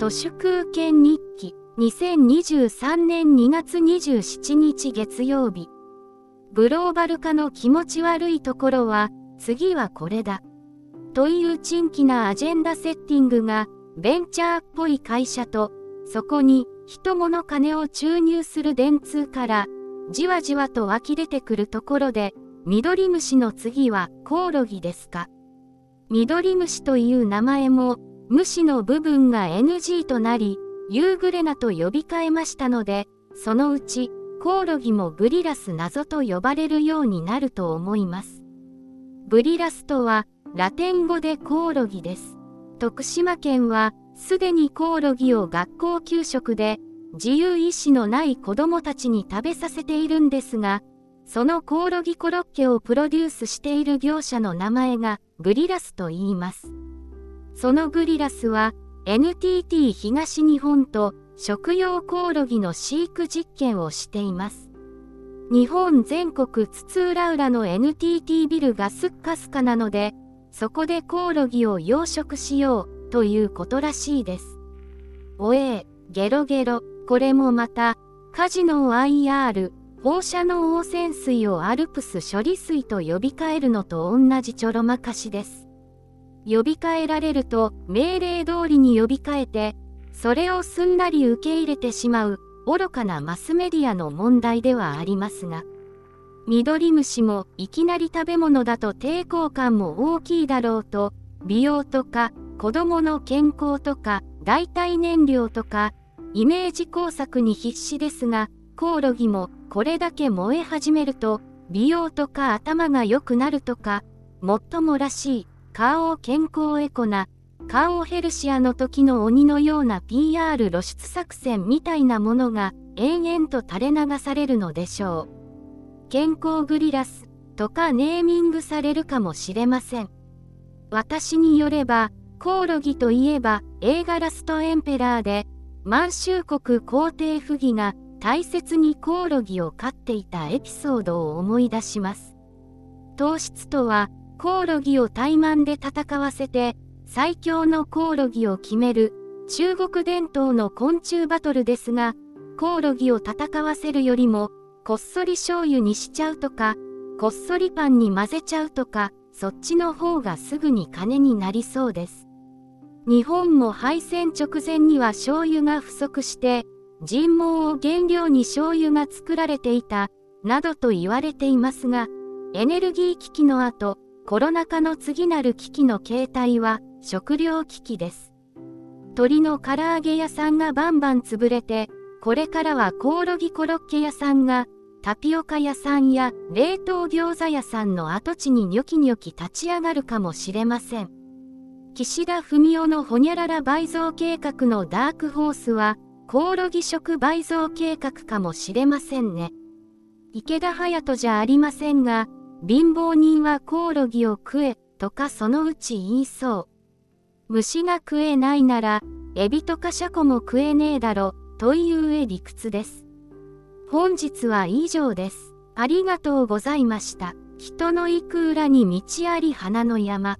都市空権日記。2023年2月27日月曜日。グローバル化の気持ち悪いところは次はこれだ。という珍奇なアジェンダセッティングがベンチャーっぽい会社とそこに人物金を注入する電通からじわじわと湧き出てくるところで緑虫の次はコオロギですか。緑虫という名前も虫の部分が NG となり夕暮れなと呼び換えましたのでそのうちコオロギもグリラス謎と呼ばれるようになると思いますブリラスとはラテン語でコオロギです徳島県はすでにコオロギを学校給食で自由意志のない子どもたちに食べさせているんですがそのコオロギコロッケをプロデュースしている業者の名前がグリラスと言います。そのグリラスは NTT 東日本と食用コオロギの飼育実験をしています。日本全国津々浦々の NTT ビルがスッカスカなので、そこでコオロギを養殖しようということらしいです。おえゲロゲロ、これもまた、カジノ IR、放射能汚染水をアルプス処理水と呼び換えるのと同じちょろまかしです。呼び換えられると命令通りに呼び換えて、それをすんなり受け入れてしまう愚かなマスメディアの問題ではありますが、ミドリムシもいきなり食べ物だと抵抗感も大きいだろうと、美容とか子供の健康とか代替燃料とかイメージ工作に必死ですが、コオロギもこれだけ燃え始めると美容とか頭が良くなるとかもっともらしい。顔健康エコな顔ヘルシアの時の鬼のような PR 露出作戦みたいなものが延々と垂れ流されるのでしょう健康グリラスとかネーミングされるかもしれません私によればコオロギといえば映画ラストエンペラーで満州国皇帝不義が大切にコオロギを飼っていたエピソードを思い出します。糖質とはコオロギを怠慢で戦わせて最強のコオロギを決める中国伝統の昆虫バトルですがコオロギを戦わせるよりもこっそり醤油にしちゃうとかこっそりパンに混ぜちゃうとかそっちの方がすぐに金になりそうです。日本も敗戦直前には醤油が不足して人毛を原料に醤油が作られていた、などと言われていますが、エネルギー危機の後、コロナ禍の次なる危機の形態は食料危機です。鶏の唐揚げ屋さんがバンバン潰れて、これからはコオロギコロッケ屋さんが、タピオカ屋さんや冷凍餃子屋さんの跡地にニョキニョキ立ち上がるかもしれません。岸田文雄のホニャララ倍増計画のダークホースは、コオロギ食倍増計画かもしれませんね。池田隼人じゃありませんが、貧乏人はコオロギを食え、とかそのうち言いそう。虫が食えないなら、エビとかシャコも食えねえだろ、というえ理屈です。本日は以上です。ありがとうございました。人の行く裏に道あり花の山。